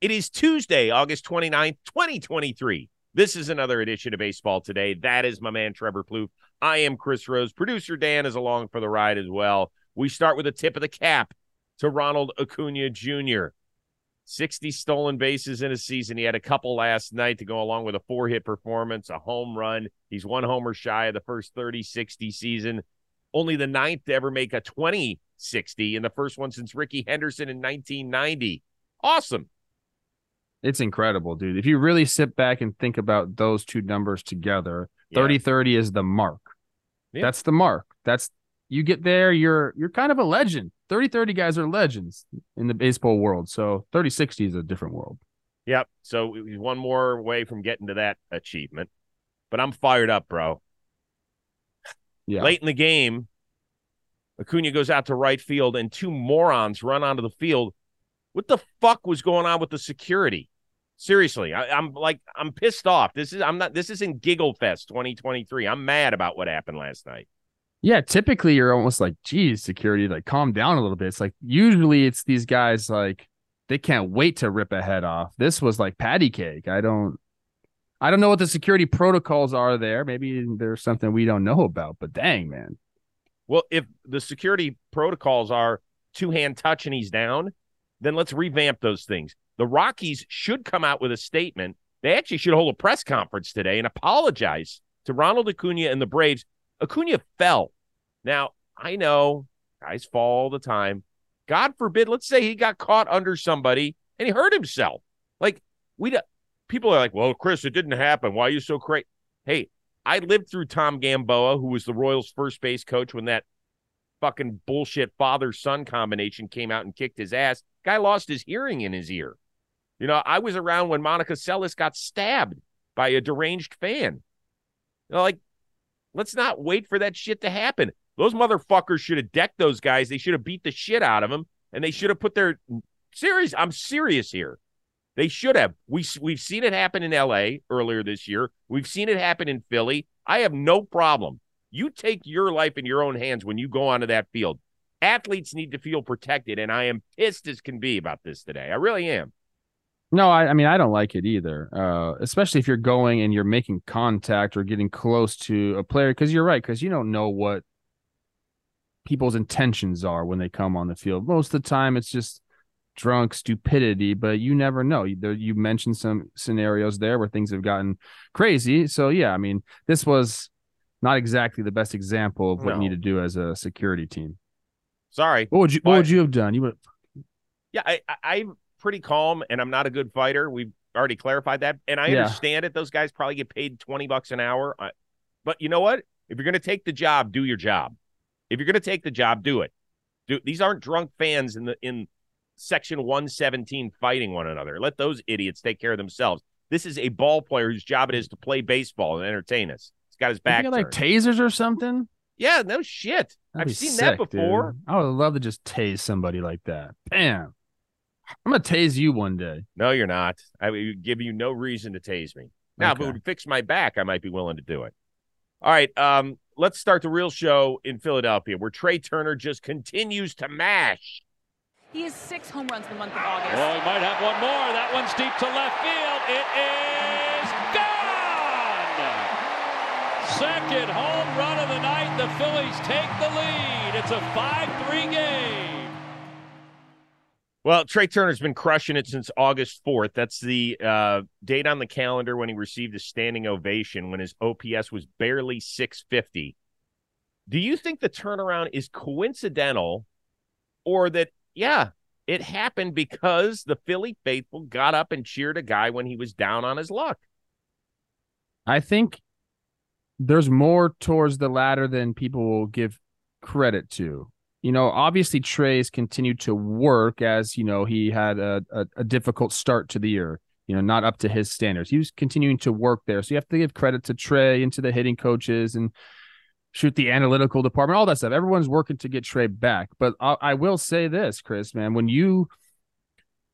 It is Tuesday, August 29th, 2023. This is another edition of Baseball Today. That is my man, Trevor Plouffe. I am Chris Rose. Producer Dan is along for the ride as well. We start with a tip of the cap to Ronald Acuna Jr. 60 stolen bases in a season. He had a couple last night to go along with a four hit performance, a home run. He's one homer shy of the first 30 60 season. Only the ninth to ever make a 20 60, and the first one since Rickey Henderson in 1990. Awesome. It's incredible, dude. If you really sit back and think about those two numbers together, Yeah. 30 30 is the mark. Yeah. That's the mark. That's you get there, you're you're kind of a legend. 30 30 guys are legends in the baseball world. So 30 60 is a different world. Yep. So one more away from getting to that achievement. But I'm fired up, bro. Yeah. Late in the game, Acuna goes out to right field, and two morons run onto the field. What the fuck was going on with the security? Seriously, I, I'm like, I'm pissed off. This is, I'm not. This isn't Giggle Fest 2023. I'm mad about what happened last night. Yeah, typically you're almost like, geez, security, like calm down a little bit. It's like usually it's these guys like they can't wait to rip a head off. This was like patty cake. I don't I don't know what the security protocols are there. Maybe there's something we don't know about, but dang, man. Well, if the security protocols are two hand touch and he's down, then let's revamp those things. The Rockies should come out with a statement. They actually should hold a press conference today and apologize to Ronald Acuna and the Braves. Acuna fell. Now, I know guys fall all the time. God forbid, let's say he got caught under somebody and he hurt himself. Like, we people are like, well, Chris, it didn't happen. Why are you so crazy? Hey, I lived through Tom Gamboa, who was the Royals' first base coach when that fucking bullshit father son combination came out and kicked his ass. Guy lost his hearing in his ear. You know, I was around when Monica Seles got stabbed by a deranged fan. You know, like, let's not wait for that shit to happen. Those motherfuckers should have decked those guys. They should have beat the shit out of them, and they should have put their serious. I'm serious here. They should have. We we've seen it happen in L.A. earlier this year. We've seen it happen in Philly. I have no problem. You take your life in your own hands when you go onto that field. Athletes need to feel protected, and I am pissed as can be about this today. I really am. No, I, I mean I don't like it either. Uh, especially if you're going and you're making contact or getting close to a player, because you're right, because you don't know what people's intentions are when they come on the field. Most of the time, it's just drunk stupidity, but you never know. You, there, you mentioned some scenarios there where things have gotten crazy. So yeah, I mean, this was not exactly the best example of what No. you need to do as a security team. Sorry. What would you What would you have done? You would. Yeah, I, I, pretty calm, and I'm not a good fighter. We've already clarified that, and I Yeah. understand it. Those guys probably get paid twenty bucks an hour, I, but you know what? If you're going to take the job, do your job. If you're going to take the job, do it. Do, these aren't drunk fans in the in section 117 fighting one another. Let those idiots take care of themselves. This is a ball player whose job it is to play baseball and entertain us. He's got his back got like tasers or something. yeah, no shit. That'd I've be seen sick, that before. dude. I would love to just tase somebody like that. Bam. I'm gonna tase you one day. No, you're not. I would give you no reason to tase me. Now, if it would fix my back, I might be willing to do it. All right. Um, let's start the real show in Philadelphia, where Trea Turner just continues to mash. He has six home runs in the month of August. Well, he might have one more. That one's deep to left field. It is gone. Second home run of the night. The Phillies take the lead. It's a 5-3 game. Well, Trea Turner's been crushing it since August 4th. That's the uh, date on the calendar when he received a standing ovation when his OPS was barely 650. Do you think the turnaround is coincidental or that, yeah, it happened because the Philly faithful got up and cheered a guy when he was down on his luck? I think there's more towards the latter than people will give credit to. You know, obviously Trea's continued to work as you know he had a, a, a difficult start to the year. You know, not up to his standards. He was continuing to work there, so you have to give credit to Trea and to the hitting coaches and shoot the analytical department, all that stuff. Everyone's working to get Trea back. But I, I will say this, Chris, man, when you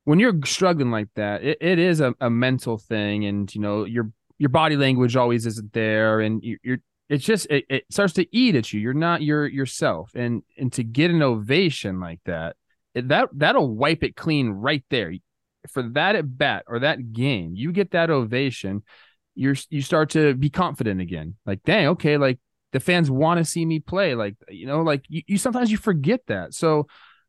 when you're struggling like that, it, it is a, a mental thing, and you know your your body language always isn't there, and you, you're it's just it, it starts to eat at you. You're not your yourself, and and to get an ovation like that, that that'll wipe it clean right there. for that at bat or that game, you get that ovation, you're you start to be confident again. Like, dang, okay, like the fans want to see me play. Like, you know, like you, you sometimes you forget that. So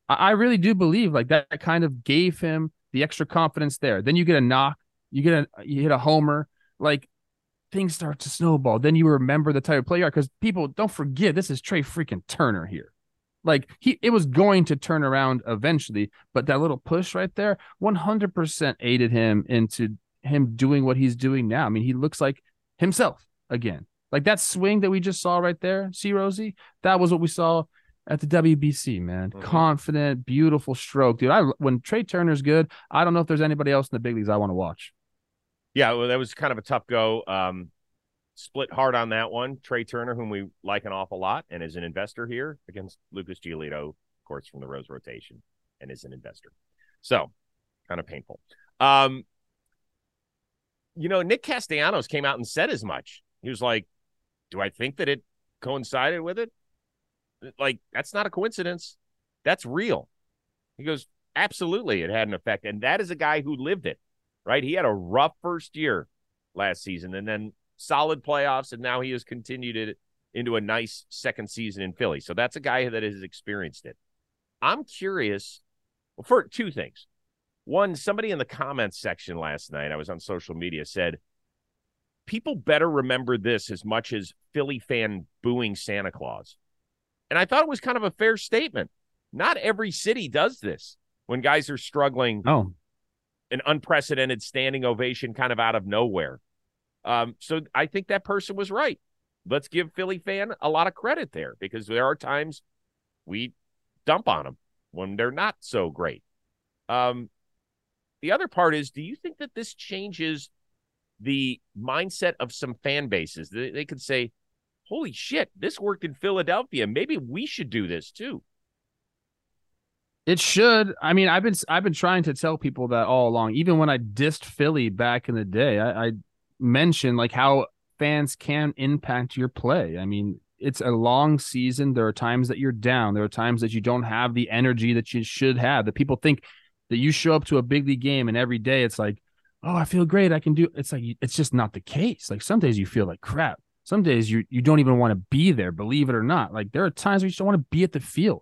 I, I really do believe like that kind of gave him the extra confidence there. Then you get a knock, you get a you hit a homer, like things start to snowball. Then you remember the type of player because people don't forget this is Trea freaking Turner here. Like he, it was going to turn around eventually, but that little push right there, 100% aided him into him doing what he's doing now. I mean, he looks like himself again. Like that swing that we just saw right there, see Rosie, that was what we saw at the WBC, man. Mm-hmm. Confident, beautiful stroke, dude. I when Trea Turner's good, I don't know if there's anybody else in the big leagues I want to watch. Yeah, well, that was kind of a tough go. Um, split hard on that one. Trea Turner, whom we like an awful lot, and is an investor here against Lucas Giolito, of course, from the Rose rotation, and is an investor. So, kind of painful. Um, you know, Nick Castellanos came out and said as much. He was like, "Do I think that it coincided with it? Like, that's not a coincidence. That's real." He goes, "Absolutely, it had an effect, and that is a guy who lived it." Right? He had a rough first year last season and then solid playoffs, and now he has continued it into a nice second season in Philly. So that's a guy that has experienced it. I'm curious for two things. One, somebody in the comments section last night, I was on social media, said, People better remember this as much as Philly fan booing Santa Claus. And I thought it was kind of a fair statement. Not every city does this when guys are struggling. Oh, an unprecedented standing ovation kind of out of nowhere. Um, so I think that person was right. Let's give Philly fan a lot of credit there because there are times we dump on them when they're not so great. Um, the other part is, do you think that this changes the mindset of some fan bases? They, they could say, "Holy shit, this worked in Philadelphia. Maybe we should do this too." It should. I mean, I've been I've been trying to tell people that all along. Even when I dissed Philly back in the day, I, I mentioned like how fans can impact your play. I mean, it's a long season. There are times that you're down. There are times that you don't have the energy that you should have. That people think that you show up to a big league game and every day it's like, oh, I feel great. I can do. It's like it's just not the case. Like some days you feel like crap. Some days you you don't even want to be there. Believe it or not. Like there are times where you just don't want to be at the field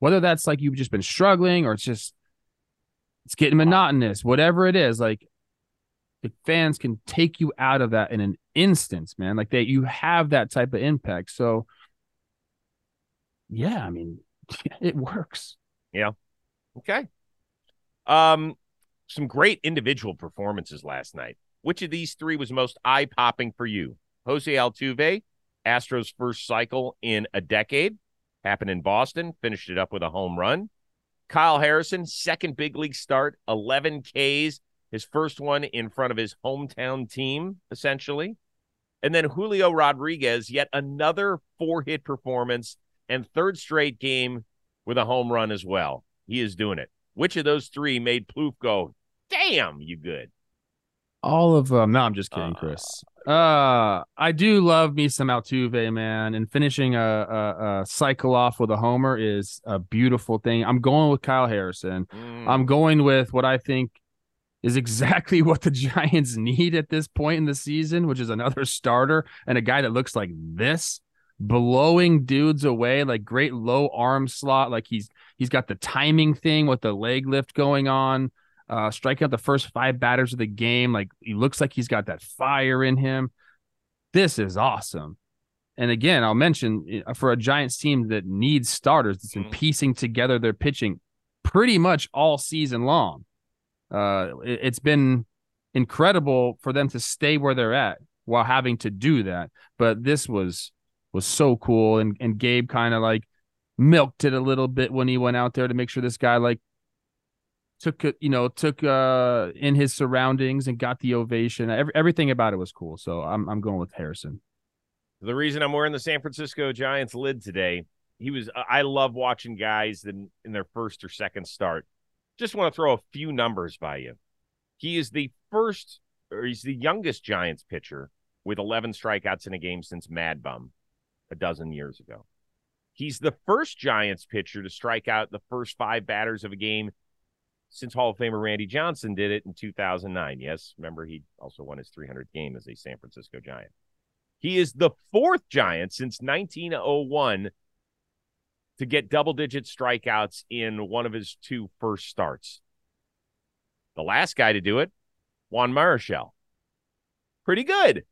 whether that's like you've just been struggling or it's just it's getting monotonous, whatever it is, like the fans can take you out of that in an instance, man. Like that you have that type of impact. So yeah, I mean, it works. Yeah. Okay. Um, some great individual performances last night. Which of these three was most eye popping for you? Jose Altuve, Astros' first cycle in a decade, happened in Boston, finished it up with a home run. Kyle Harrison, second big league start, 11 Ks, his first one in front of his hometown team, essentially. And then Julio Rodriguez, yet another four hit performance and third straight game with a home run as well. He is doing it. Which of those three made Plouffe go, damn, you good? All of them. No, I'm just kidding, uh, Chris. Uh, I do love me some Altuve, man, and finishing a, a, a, cycle off with a homer is a beautiful thing. I'm going with Kyle Harrison. Mm. I'm going with what I think is exactly what the Giants need at this point in the season, which is another starter and a guy that looks like this, blowing dudes away, like great low arm slot, like he's he's got the timing thing with the leg lift going on uh, striking out the first five batters of the game. Like he looks like he's got that fire in him. This is awesome. And again, I'll mention uh, for a Giants team that needs starters, that's been mm-hmm. piecing together their pitching pretty much all season long. Uh, it, it's been incredible for them to stay where they're at while having to do that. But this was was so cool, and and Gabe kind of like milked it a little bit when he went out there to make sure this guy like took you know took uh in his surroundings and got the ovation. Every, everything about it was cool. So i'm i'm going with harrison. The reason i'm wearing the san francisco giants lid today he was i love watching guys in, in their first or second start. Just want to throw a few numbers by you. He is the first or he's the youngest giants pitcher with 11 strikeouts in a game since mad bum a dozen years ago. He's the first giants pitcher to strike out the first five batters of a game since Hall of Famer Randy Johnson did it in 2009. Yes, remember he also won his 300th game as a San Francisco Giant. He is the fourth Giant since 1901 to get double digit strikeouts in one of his two first starts. The last guy to do it, Juan Marichal. Pretty good.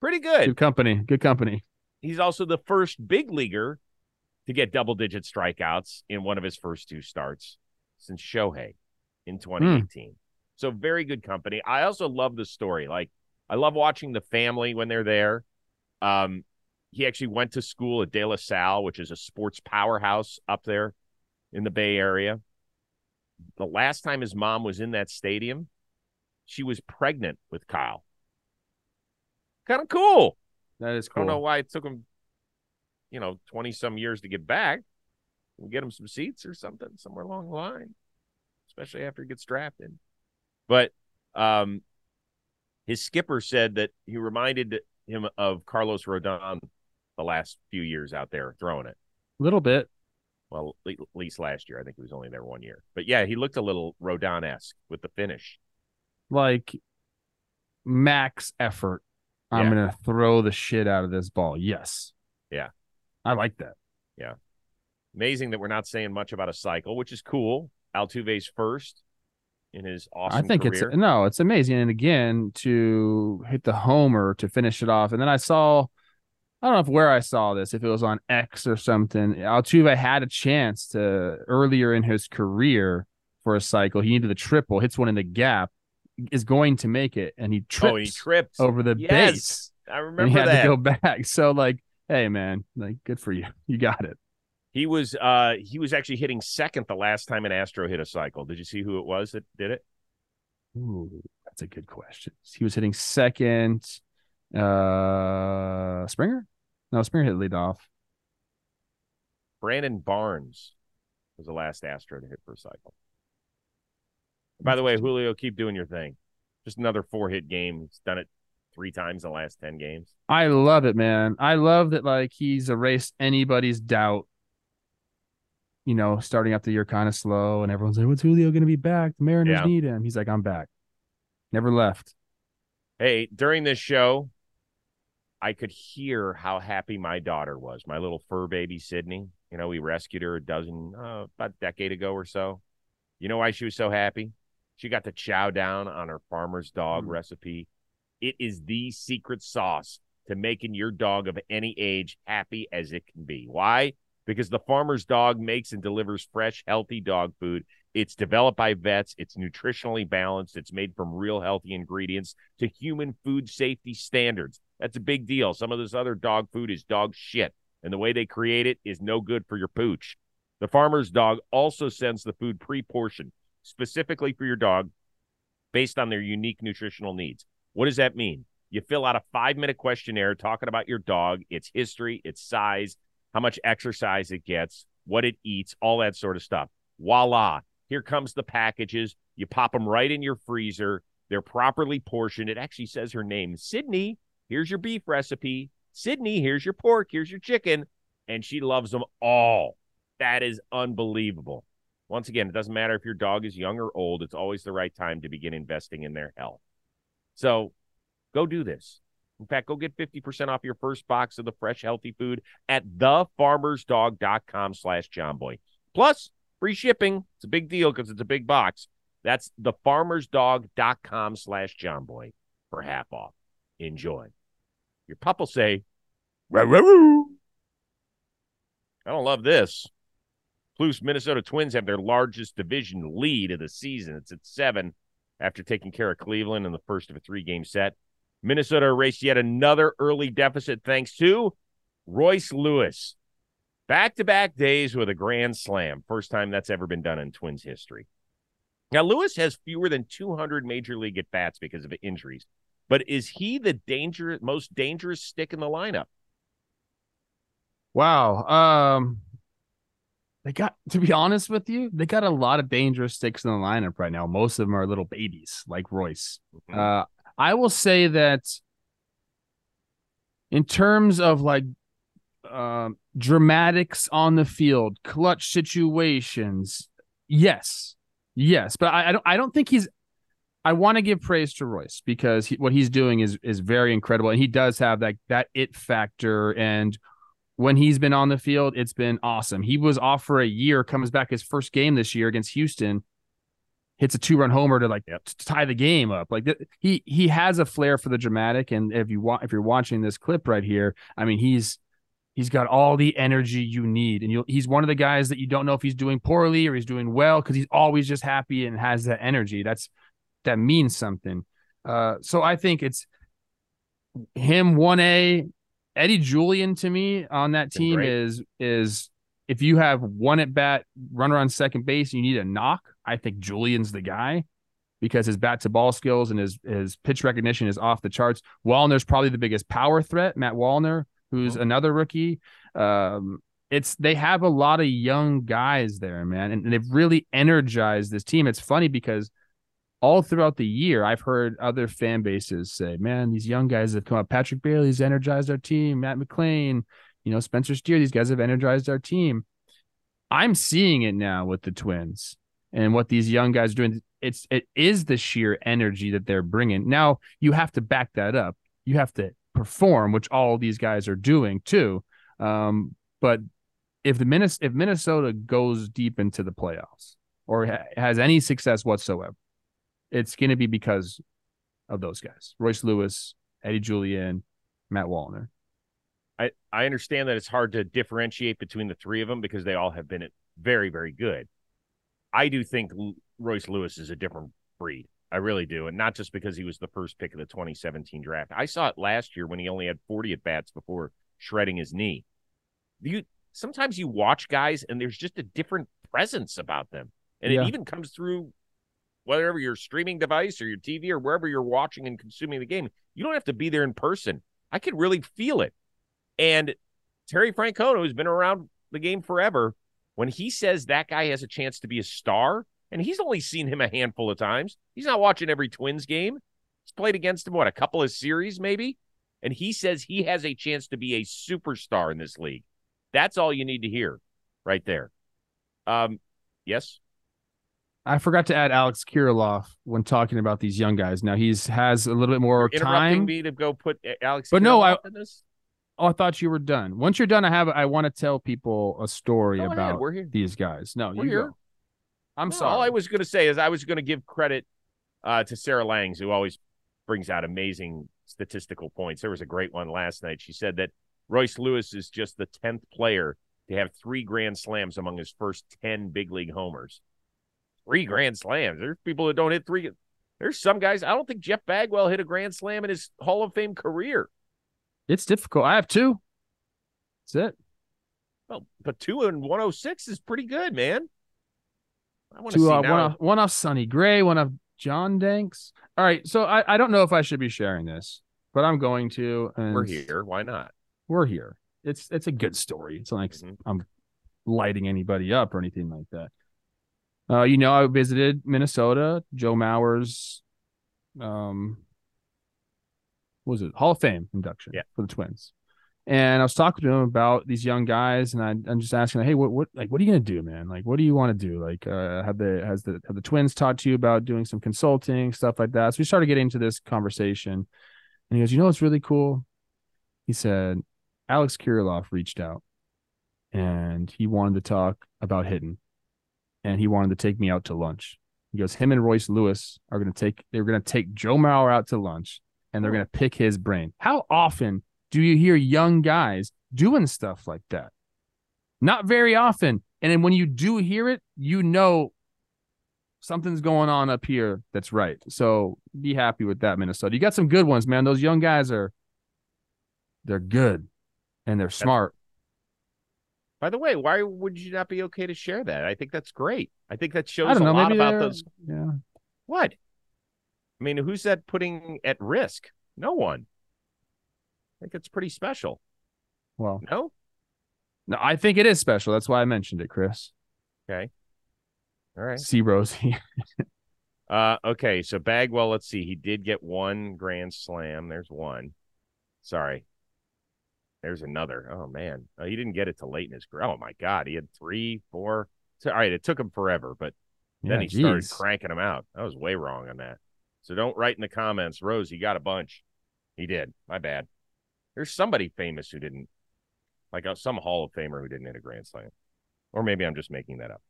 Pretty good. Good company. Good company. He's also the first big leaguer to get double digit strikeouts in one of his first two starts since Shohei in 2018. So very good company. I also love the story. Like I love watching the family when they're there. Um, he actually went to school at De La Salle, which is a sports powerhouse up there in the Bay Area. The last time his mom was in that stadium, she was pregnant with Kyle. Kind of cool. That is I don't know why it took him, you know, 20 some years to get back. We'll get him some seats or something somewhere along the line, especially after he gets drafted. But um, his skipper said that he reminded him of Carlos Rodon the last few years out there throwing it. A little bit. Well, at least last year. I think he was only there one year. But yeah, he looked a little Rodon esque with the finish. Like max effort. I'm Yeah. gonna throw the shit out of this ball. Yes. Yeah. I like that. Amazing that we're not saying much about a cycle, which is cool. Altuve's first in his awesome I think career. it's no, it's amazing. And again, to hit the homer to finish it off. And then I saw I don't know if where I saw this, if it was on X or something. Altuve had a chance to earlier in his career for a cycle. He needed the triple, hits one in the gap, is going to make it, and he trips oh, he tripped. over the Yes, base. I And remember he had that. to go back. So like, hey man, like good for you. You got it. He was uh he was actually hitting second the last time an Astro hit a cycle. Did you see who it was that did it? Ooh, that's a good question. He was hitting second. Uh, Springer? No, Springer hit lead off. Brandon Barnes was the last Astro to hit for a cycle. By the way, Julio, keep doing your thing. Just another four hit game. He's done it three times in the last ten games. I love it, man. I love that like he's erased anybody's doubt. You know, starting out the year kind of slow, and everyone's like, "What's Julio going to be back? The Mariners Yeah. need him." He's like, "I'm back." Never left. Hey, during this show, I could hear how happy my daughter was. My little fur baby Sydney. You know, we rescued her a dozen uh, about a decade ago or so. You know why she was so happy? She got to chow down on her farmer's dog Mm. recipe. It is the secret sauce to making your dog of any age happy as it can be. Why? Because the farmer's dog makes and delivers fresh, healthy dog food. It's developed by vets. It's nutritionally balanced. It's made from real healthy ingredients to human food safety standards. That's a big deal. Some of this other dog food is dog shit, and the way they create it is no good for your pooch. The farmer's dog also sends the food pre portioned specifically for your dog based on their unique nutritional needs. What does that mean? You fill out a five minute questionnaire talking about your dog, its history, its size, how much exercise it gets, what it eats, all that sort of stuff. Voila. Here comes the packages. You pop them right in your freezer. They're properly portioned. It actually says her name Sydney. Here's your beef recipe. Sydney, here's your pork. Here's your chicken. And she loves them all. That is unbelievable. Once again, it doesn't matter if your dog is young or old, it's always the right time to begin investing in their health. So go do this. In fact, go get 50% off your first box of the fresh, healthy food at thefarmersdog.com slash jomboy. Plus, free shipping. It's a big deal because it's a big box. That's thefarmersdog.com slash jomboy for half off. Enjoy. Your pup will say, "Row, row, row." I don't love this. Plus, Minnesota Twins have their largest division lead of the season. It's at seven after taking care of Cleveland in the first of a three game set. Minnesota erased yet another early deficit thanks to Royce Lewis. Back to back days with a grand slam. First time that's ever been done in Twins history. Now, Lewis has fewer than 200 major league at bats because of injuries, but is he the danger, most dangerous stick in the lineup? Wow. Um, they got to be honest with you, they got a lot of dangerous sticks in the lineup right now. Most of them are little babies like Royce. Mhm. Uh, I will say that in terms of like um, dramatics on the field, clutch situations, yes, Yes, but I, I don't. I don't think he's. I want to give praise to Royce because he, what he's doing is is very incredible, and he does have that that it factor. And when he's been on the field, it's been awesome. He was off for a year, comes back his first game this year against Houston, hits a two run homer to like Yep. to tie the game up. Like th- he he has a flair for the dramatic, and if you want if you're watching this clip right here, I mean he's he's got all the energy you need, and you he's one of the guys that you don't know if he's doing poorly or he's doing well because he's always just happy and has that energy. That's that means something. Uh, so I think it's him one A. Eddie Julien to me on that team is is if you have one at bat runner on second base you need a knock, I think Julien's the guy because his bat to ball skills and his his pitch recognition is off the charts. Wallner's probably the biggest power threat, Matt Wallner, who's Oh. another rookie. Um, it's they have a lot of young guys there, man, and they've really energized this team. It's funny because all throughout the year, I've heard other fan bases say, "Man, these young guys have come up. Patrick Bailey's energized our team. Matt McLain, you know, Spencer Steer. These guys have energized our team." I'm seeing it now with the Twins and what these young guys are doing. It's it is the sheer energy that they're bringing. Now you have to back that up. You have to perform, which all these guys are doing too. Um, but if the Minnes- if Minnesota goes deep into the playoffs or ha- has any success whatsoever, it's going to be because of those guys: Royce Lewis, Eddie Julien, Matt Wallner. I, I understand that it's hard to differentiate between the three of them because they all have been very, very good. I do think Royce Lewis is a different breed. I really do. And not just because he was the first pick of the 2017 draft. I saw it last year when he only had 40 at bats before shredding his knee. You sometimes you watch guys and there's just a different presence about them. And Yeah. it even comes through whatever your streaming device or your TV or wherever you're watching and consuming the game. You don't have to be there in person. I could really feel it. And Terry Francona, who's been around the game forever, when he says that guy has a chance to be a star, and he's only seen him a handful of times, he's not watching every Twins game. He's played against him, what, a couple of series maybe? And he says he has a chance to be a superstar in this league. That's all you need to hear right there. Um, yes. I forgot to add Alex Kirilloff when talking about these young guys. Now he's has a little bit more You're interrupting time. me to go put uh, Alex. But no, I-? Oh, I thought you were done. Once you're done, I have I want to tell people a story Go about these guys. No, We're you here. go. I'm No, sorry. All I was going to say is I was going to give credit uh, to Sarah Langs, who always brings out amazing statistical points. There was a great one last night. She said that Royce Lewis is just the 10th player to have three grand slams among his first 10 big league homers. Three grand slams. There's people that don't hit three. There's some guys. I don't think Jeff Bagwell hit a grand slam in his Hall of Fame career. It's difficult. I have two. That's it. Well, but two and 106 is pretty good, man. I want to see uh, now. one off, one off Sonny Gray, one off John Danks. All right, so I, I don't know if I should be sharing this, but I'm going to. And We're here. Why not? We're here. It's it's a good story. It's like Mhm. I'm lighting anybody up or anything like that. Uh, you know, I visited Minnesota. Joe Mauer's, um, was it Hall of Fame induction Yeah. for the Twins, and I was talking to him about these young guys, and I, I'm just asking, hey, what what like what are you gonna do, man? Like, what do you want to do? Like, uh, have the has the have the Twins talked to you about doing some consulting stuff like that? So we started getting into this conversation, and he goes, you know, what's really cool. He said, Alex Kirilloff reached out and he wanted to talk about hitting and he wanted to take me out to lunch. He goes, him and Royce Lewis are going to take, they're to take Joe Mauer out to lunch and they're going to pick his brain. How often do you hear young guys doing stuff like that? Not very often. And then when you do hear it, you know something's going on up here that's right. So be happy with that, Minnesota. You got some good ones, man. Those young guys are, they're good and they're smart. By the way, why would you not be okay to share that? I think that's great. I think that shows I don't a know. lot about those. Yeah. What? I mean, who's that putting at risk? No one. I think it's pretty special. Well, No? no, I think it is special. That's why I mentioned it, Chris. Okay. All right. See Rosie. Uh, okay. So Bagwell, let's see. He did get one grand slam. There's one. Sorry. There's another. Oh man, oh, he didn't get it till late in his career. Oh my God, he had three, four. So, all right, it took him forever, but then Yeah, he started cranking them out. I was way wrong on that. So don't write in the comments, Rose, he got a bunch. He did. My bad. There's somebody famous who didn't, like uh, some Hall of Famer who didn't hit a grand slam. Or maybe I'm just making that up.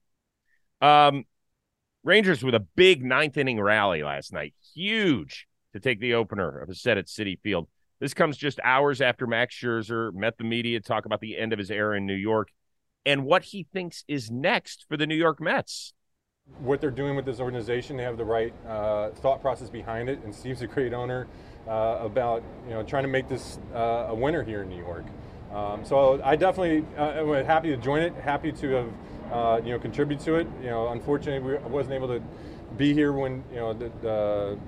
Um, Rangers with a big ninth inning rally last night. Huge to take the opener of a set at Citi Field. This comes just hours after Max Scherzer met the media to talk about the end of his era in New York and what he thinks is next for the New York Mets. What they're doing with this organization. They have the right uh, thought process behind it, and Steve's a great owner uh, about you know trying to make this uh, a winner here in New York. Um, so I definitely uh, am happy to join it. Happy to have uh, you know contribute to it. You know, unfortunately, we, I wasn't able to be here when you know the, the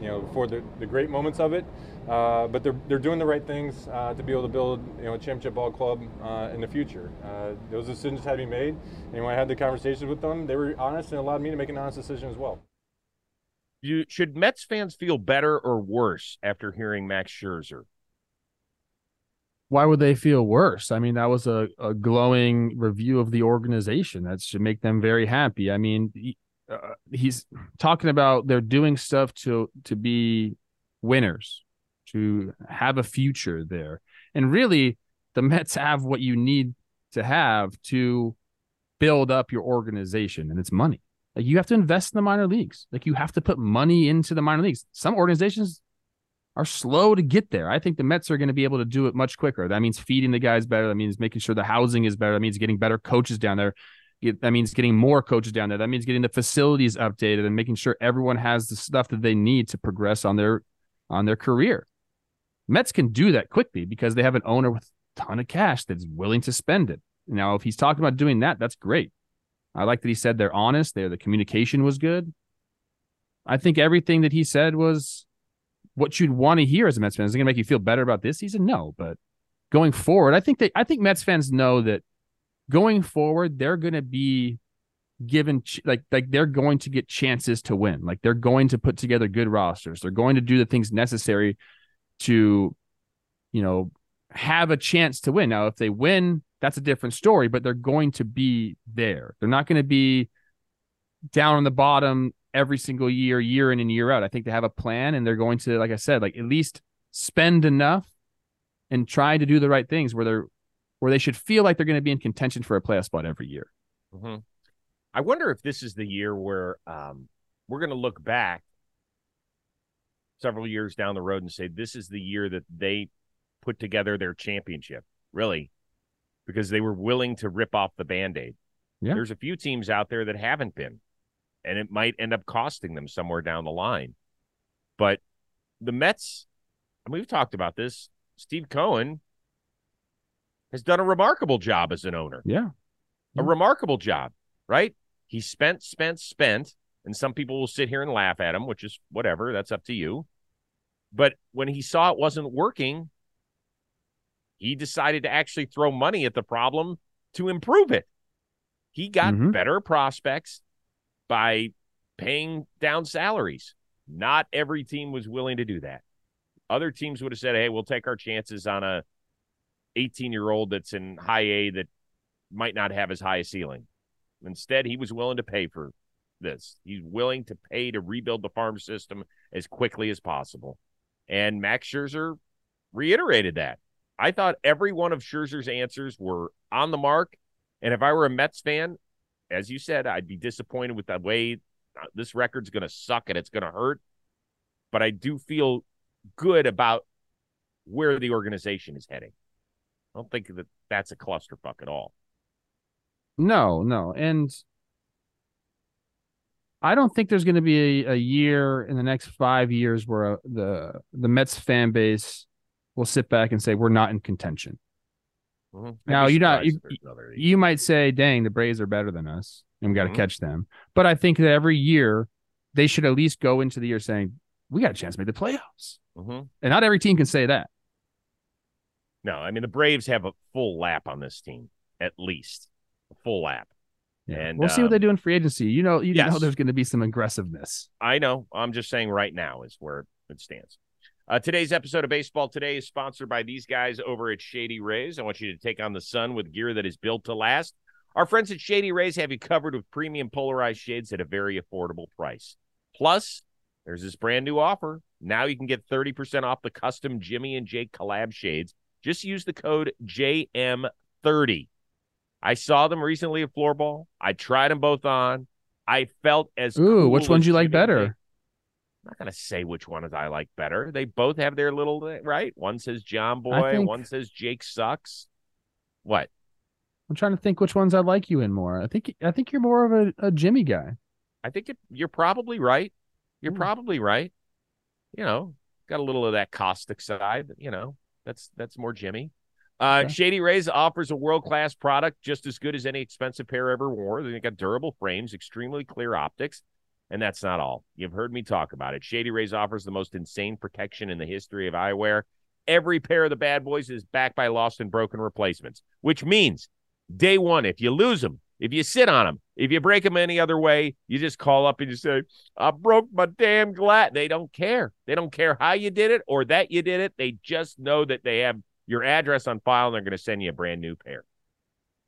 you know for the, the great moments of it. Uh, but they're, they're doing the right things uh, to be able to build you know a championship ball club uh, in the future. Uh, those decisions had to be made, and when I had the conversations with them, they were honest and allowed me to make an honest decision as well. You, should Mets fans feel better or worse after hearing Max Scherzer? Why would they feel worse? I mean, that was a, a glowing review of the organization. That should make them very happy. I mean, he, uh, he's talking about they're doing stuff to to be winners, to have a future there, and really, the Mets have what you need to have to build up your organization, and it's money. Like you have to invest in the minor leagues. Like you have to put money into the minor leagues. Some organizations are slow to get there. I think the Mets are going to be able to do it much quicker. That means feeding the guys better. That means making sure the housing is better. That means getting better coaches down there. That means getting more coaches down there. That means getting the facilities updated and making sure everyone has the stuff that they need to progress on their on their career. Mets can do that quickly because they have an owner with a ton of cash that's willing to spend it. Now, if he's talking about doing that, that's great. I like that he said they're honest. There, the communication was good. I think everything that he said was what you'd want to hear as a Mets fan. Is it going to make you feel better about this season? No, but going forward, I think they, I think Mets fans know that going forward, they're going to be given ch- like like they're going to get chances to win. Like they're going to put together good rosters. They're going to do the things necessary to, you know, have a chance to win. Now, if they win, that's a different story. But they're going to be there. They're not going to be down on the bottom every single year, year in and year out. I think they have a plan and they're going to, like I said, like at least spend enough and try to do the right things where they're where they should feel like they're going to be in contention for a playoff spot every year. hmm I wonder if this is the year where um, we're going to look back several years down the road and say this is the year that they put together their championship, really, because they were willing to rip off the band aid. Yeah. There's a few teams out there that haven't been, and it might end up costing them somewhere down the line. But the Mets, and we've talked about this, Steve Cohen has done a remarkable job as an owner Yeah. a remarkable job, right? He spent, spent, spent, and some people will sit here and laugh at him, which is whatever. That's up to you. But when he saw it wasn't working, he decided to actually throw money at the problem to improve it. He got Mhm. better prospects by paying down salaries. Not every team was willing to do that. Other teams would have said, "Hey, we'll take our chances on a 18-year-old that's in high A that might not have as high a ceiling." Instead, he was willing to pay for this. He's willing to pay to rebuild the farm system as quickly as possible. And Max Scherzer reiterated that. I thought every one of Scherzer's answers were on the mark. And if I were a Mets fan, as you said, I'd be disappointed with the way uh, this record's going to suck and it's going to hurt. But I do feel good about where the organization is heading. I don't think that that's a clusterfuck at all. No, no. And I don't think there's going to be a, a year in the next five years where uh, the the Mets fan base will sit back and say we're not in contention. Mhm. I'd Now, you're not- you- if there's another eight. You might say, "Dang, the Braves are better than us, and we got to Mhm. catch them." But I think that every year they should at least go into the year saying we got a chance to make the playoffs. Mhm. And not every team can say that. No, I mean the Braves have a full lap on this team, at least a full lap. And, we'll see what um, they do in free agency. You know, you know, there's going to be some aggressiveness. I know. I'm just saying right now is where it stands. Uh, today's episode of Baseball Today is sponsored by these guys over at Shady Rays. I want you to take on the sun with gear that is built to last. Our friends at Shady Rays have you covered with premium polarized shades at a very affordable price. Plus, there's this brand new offer. Now you can get 30% off the custom Jimmy and Jake collab shades. Just use the code JM30. I saw them recently at Floorball. I tried them both on. I felt as Ooh, cool which ones you like Jimmy and Jake. better? I'm not gonna say which one I like better. They both have their little right. One says Jomboy, think- one says Jake sucks. What? I'm trying to think which ones I like you in more. I think I think you're more of a, a Jimmy guy. I think it, you're probably right. You're Hmm. probably right. You know, got a little of that caustic side. You know, that's that's more Jimmy. Uh, Okay. Shady Rays offers a world class product just as good as any expensive pair ever wore. They got durable frames, extremely clear optics, and that's not all. You've heard me talk about it. Shady Rays offers the most insane protection in the history of eyewear. Every pair of the bad boys is backed by lost and broken replacements, which means day one, if you lose them, if you sit on them, if you break them any other way, you just call up and you say, I broke my damn glass. They don't care. They don't care how you did it or that you did it. They just know that they have your address on file and they're going to send you a brand new pair.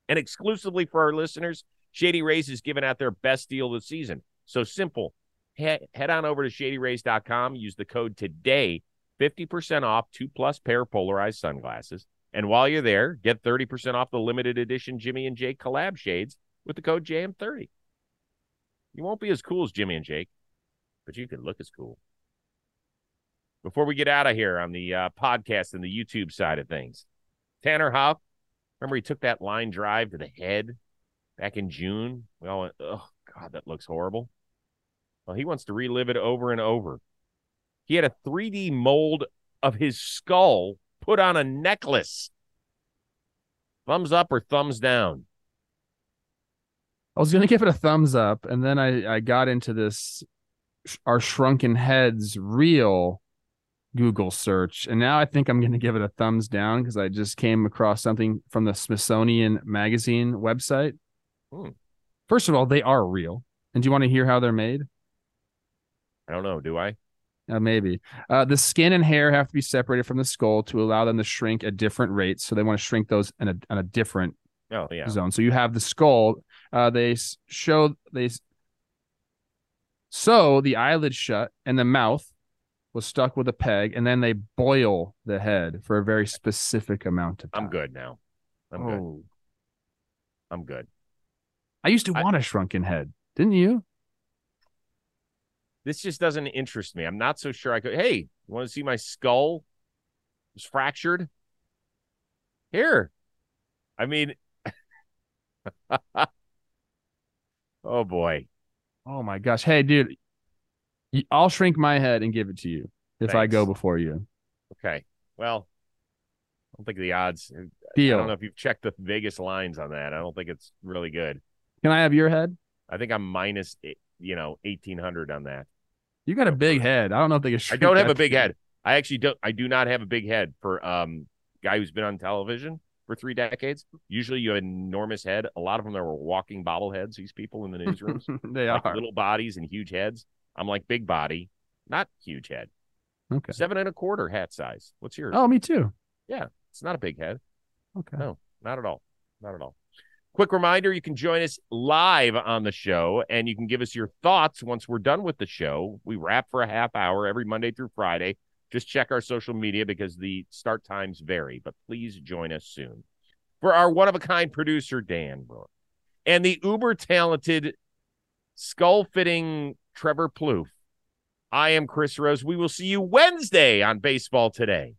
And exclusively for our listeners, Shady Rays is giving out their best deal of the season. So simple. Head, on over to shadyrays.com, use the code today, 50% off two plus pair polarized sunglasses. And while you're there, get 30% off the limited edition Jimmy and Jake collab shades with the code JM30. You won't be as cool as Jimmy and Jake, but you can look as cool. Before we get out of here on the uh, podcast and the YouTube side of things, Tanner Houck, remember he took that line drive to the head back in June? We all went, oh, God, that looks horrible. Well, he wants to relive it over and over. He had a 3D mold of his skull put on a necklace. Thumbs up or thumbs down? I was gonna give it a thumbs up, and then I I got into this our shrunken heads real Google search, and now I think I'm gonna give it a thumbs down because I just came across something from the Smithsonian Magazine website. Hmm. First of all, they are real, and do you want to hear how they're made? I don't know. Do I? Uh, maybe. Uh, the skin and hair have to be separated from the skull to allow them to shrink at different rates. So they want to shrink those in a, on a different Oh, yeah. zone. So you have the skull. Uh, they show they s- sew the eyelid shut and the mouth was stuck with a peg, and then they boil the head for a very specific amount of time. I'm good now. I'm good. Oh. I'm good. I used to I- want a shrunken head, didn't you? This just doesn't interest me. I'm not so sure I could. Hey, you want to see my skull? It's fractured. Here. I mean, oh boy. Oh my gosh! Hey, dude, I'll shrink my head and give it to you if I go before you. Okay. Well, I don't think the odds. Deal. I don't know if you've checked the Vegas lines on that. I don't think it's really good. Can I have your head? I think I'm minus, minus, you know, eighteen hundred on that. You got a big head. I don't know if they can. I don't have a big head. I actually don't. I do not have a big head for um guy who's been on television for three decades. Usually, you have an enormous head. A lot of them are walking bobbleheads. These people in the newsrooms, they like are little bodies and huge heads. I'm like big body, not huge head. okay. Seven and a quarter hat size. What's yours? Oh, me too. Yeah. It's not a big head. Okay. No, not at all. Not at all. Quick reminder you can join us live on the show and you can give us your thoughts once we're done with the show. We wrap for a half hour every Monday through Friday. Just check our social media because the start times vary, but please join us soon. For our one of a kind producer, Dan Brooke, and the uber talented skull fitting Trevor Plouffe, I am Chris Rose. We will see you Wednesday on Baseball Today.